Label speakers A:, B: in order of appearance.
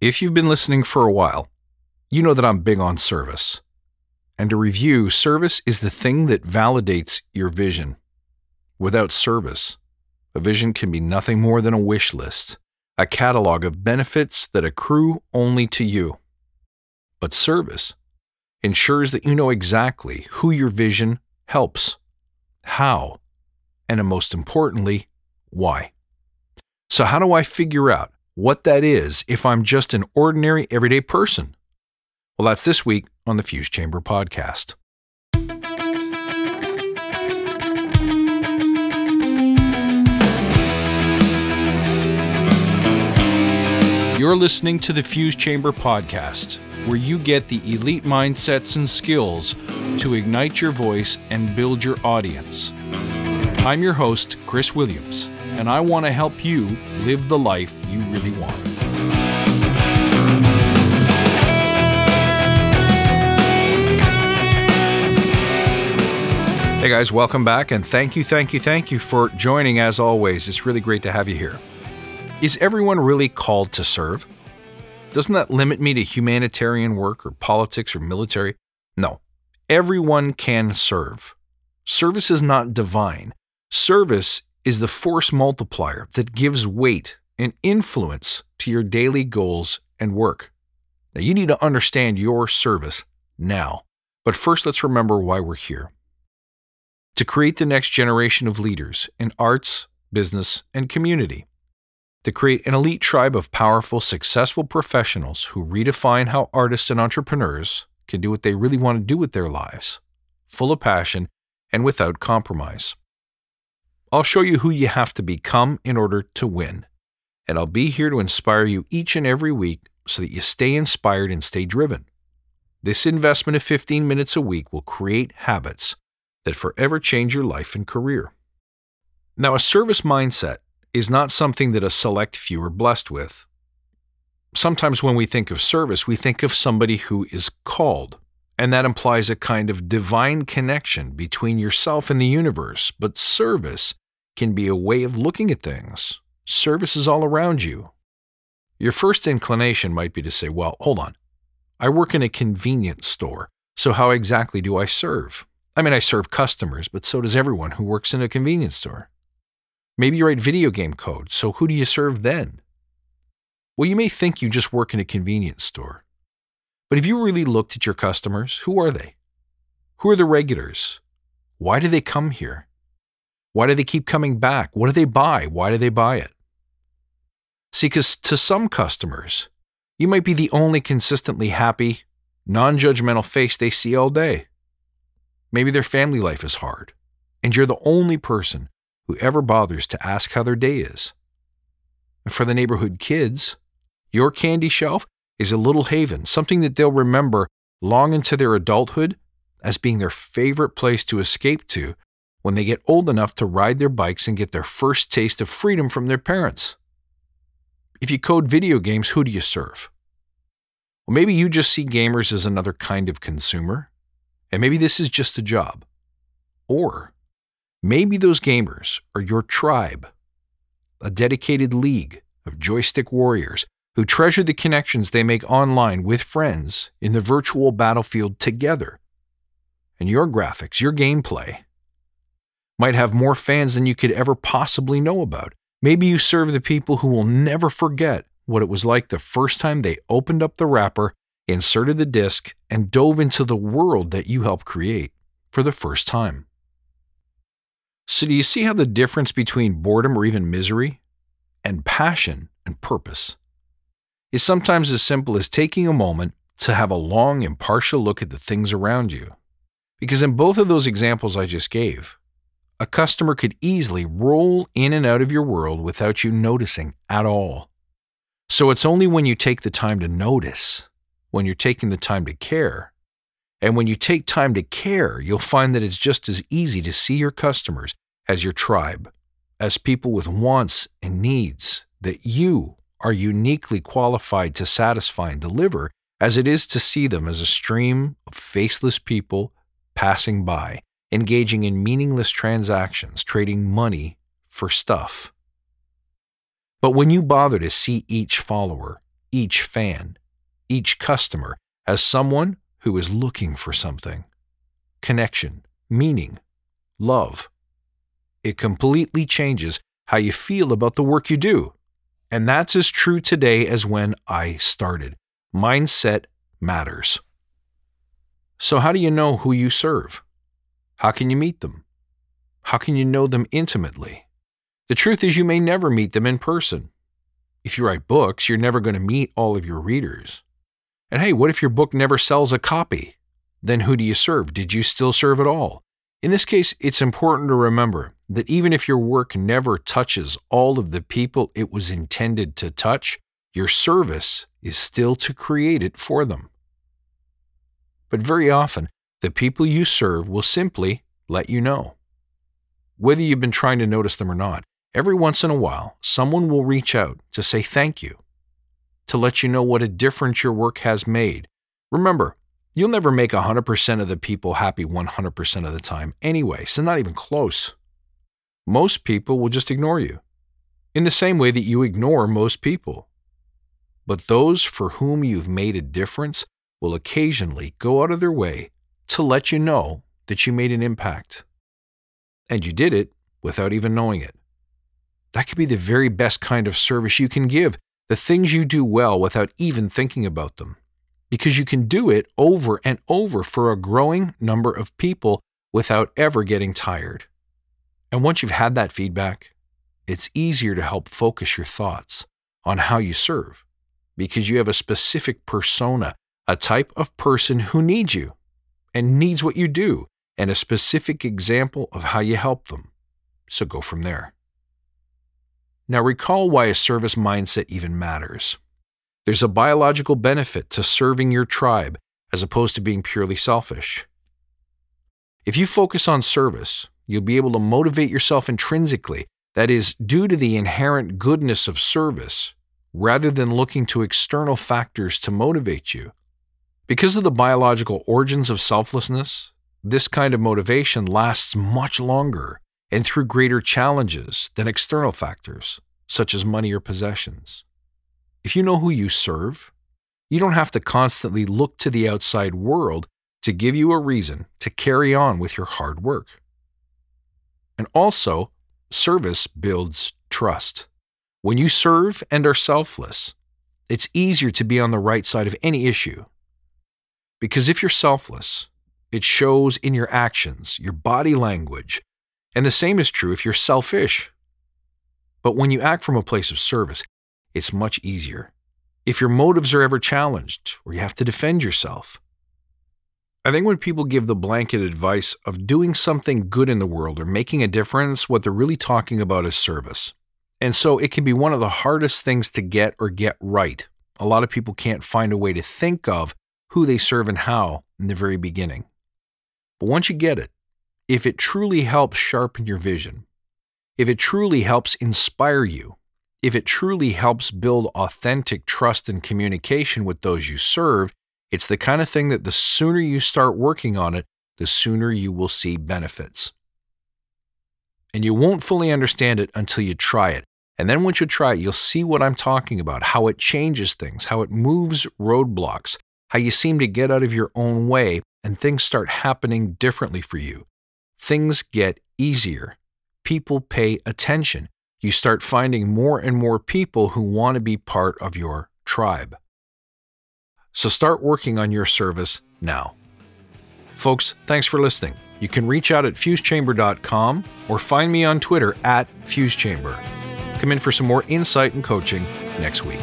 A: If you've been listening for a while, you know that I'm big on service. And to review, service is the thing that validates your vision. Without service, a vision can be nothing more than a wish list, a catalog of benefits that accrue only to you. But service ensures that you know exactly who your vision helps, how, and most importantly, why. So, how do I figure out what that is if I'm just an ordinary everyday person? Well, that's this week on the Fuse Chamber podcast. You're listening to the Fuse Chamber podcast, where you get the elite mindsets and skills to ignite your voice and build your audience. I'm your host, Chris Williams, and I want to help you live the life you really want. Hey guys, welcome back, and thank you, thank you, thank you for joining as always. It's really great to have you here. Is everyone really called to serve? Doesn't that limit me to humanitarian work or politics or military? No. Everyone can serve. Service is not divine. Service is the force multiplier that gives weight and influence to your daily goals and work. Now, you need to understand your service now. But first, let's remember why we're here to create the next generation of leaders in arts, business, and community, to create an elite tribe of powerful, successful professionals who redefine how artists and entrepreneurs can do what they really want to do with their lives, full of passion and without compromise. I'll show you who you have to become in order to win, and I'll be here to inspire you each and every week so that you stay inspired and stay driven. This investment of 15 minutes a week will create habits that forever change your life and career. Now, a service mindset is not something that a select few are blessed with. Sometimes when we think of service, we think of somebody who is called, and that implies a kind of divine connection between yourself and the universe. But service can be a way of looking at things. Service is all around you. Your first inclination might be to say, well, hold on. I work in a convenience store, so how exactly do I serve? I mean, I serve customers, but so does everyone who works in a convenience store. Maybe you write video game code, so who do you serve then? Well, you may think you just work in a convenience store. But if you really looked at your customers, who are they? Who are the regulars? Why do they come here? Why do they keep coming back? What do they buy? Why do they buy it? See, because to some customers, you might be the only consistently happy, non judgmental face they see all day. Maybe their family life is hard, and you're the only person who ever bothers to ask how their day is. And for the neighborhood kids, your candy shelf is a little haven, something that they'll remember long into their adulthood as being their favorite place to escape to when they get old enough to ride their bikes and get their first taste of freedom from their parents. If you code video games, who do you serve? Well, maybe you just see gamers as another kind of consumer, and maybe this is just a job. Or maybe those gamers are your tribe, a dedicated league of joystick warriors who treasure the connections they make online with friends in the virtual battlefield together. And your graphics, your gameplay, might have more fans than you could ever possibly know about. Maybe you serve the people who will never forget what it was like the first time they opened up the wrapper inserted the disc, and dove into the world that you helped create for the first time. So, do you see how the difference between boredom or even misery and passion and purpose is sometimes as simple as taking a moment to have a long, impartial look at the things around you? Because in both of those examples I just gave, a customer could easily roll in and out of your world without you noticing at all. So it's only when you take the time to notice when you're taking the time to care. And when you take time to care, you'll find that it's just as easy to see your customers as your tribe, as people with wants and needs that you are uniquely qualified to satisfy and deliver, as it is to see them as a stream of faceless people passing by, engaging in meaningless transactions, trading money for stuff. But when you bother to see each follower each fan, each customer as someone who is looking for something connection, meaning, love. It completely changes how you feel about the work you do. And that's as true today as when I started. Mindset matters. So, how do you know who you serve? How can you meet them? How can you know them intimately? The truth is, you may never meet them in person. If you write books, you're never going to meet all of your readers. And hey, what if your book never sells a copy? Then who do you serve? Did you still serve at all? In this case, it's important to remember that even if your work never touches all of the people it was intended to touch, your service is still to create it for them. But very often, the people you serve will simply let you know. Whether you've been trying to notice them or not, every once in a while, someone will reach out to say thank you, to let you know what a difference your work has made. Remember, you'll never make 100% of the people happy 100% of the time anyway, so not even close. Most people will just ignore you, in the same way that you ignore most people. But those for whom you've made a difference will occasionally go out of their way to let you know that you made an impact. And you did it without even knowing it. That could be the very best kind of service you can give, the things you do well without even thinking about them. Because you can do it over and over for a growing number of people without ever getting tired. And once you've had that feedback, it's easier to help focus your thoughts on how you serve because you have a specific persona a type of person who needs you and needs what you do, and a specific example of how you help them. So go from there. Now, recall why a service mindset even matters. There's a biological benefit to serving your tribe as opposed to being purely selfish. If you focus on service, you'll be able to motivate yourself intrinsically, that is, due to the inherent goodness of service, rather than looking to external factors to motivate you. Because of the biological origins of selflessness, this kind of motivation lasts much longer and through greater challenges than external factors, such as money or possessions. If you know who you serve, you don't have to constantly look to the outside world to give you a reason to carry on with your hard work. And also, service builds trust. When you serve and are selfless, it's easier to be on the right side of any issue because if you're selfless, it shows in your actions, your body language, and the same is true if you're selfish. But when you act from a place of service, it's much easier. If your motives are ever challenged or you have to defend yourself, I think when people give the blanket advice of doing something good in the world or making a difference, what they're really talking about is service. And so it can be one of the hardest things to get or get right. A lot of people can't find a way to think of who they serve and how in the very beginning. But once you get it, if it truly helps sharpen your vision, if it truly helps inspire you, if it truly helps build authentic trust and communication with those you serve, it's the kind of thing that the sooner you start working on it, the sooner you will see benefits. And you won't fully understand it until you try it. And then once you try it, you'll see what I'm talking about, how it changes things, how it moves roadblocks, how you seem to get out of your own way and things start happening differently for you. Things get easier. People pay attention. You start finding more and more people who want to be part of your tribe. So start working on your service now. Folks, thanks for listening. You can reach out at fusechamber.com or find me on Twitter at fusechamber. Come in for some more insight and coaching next week.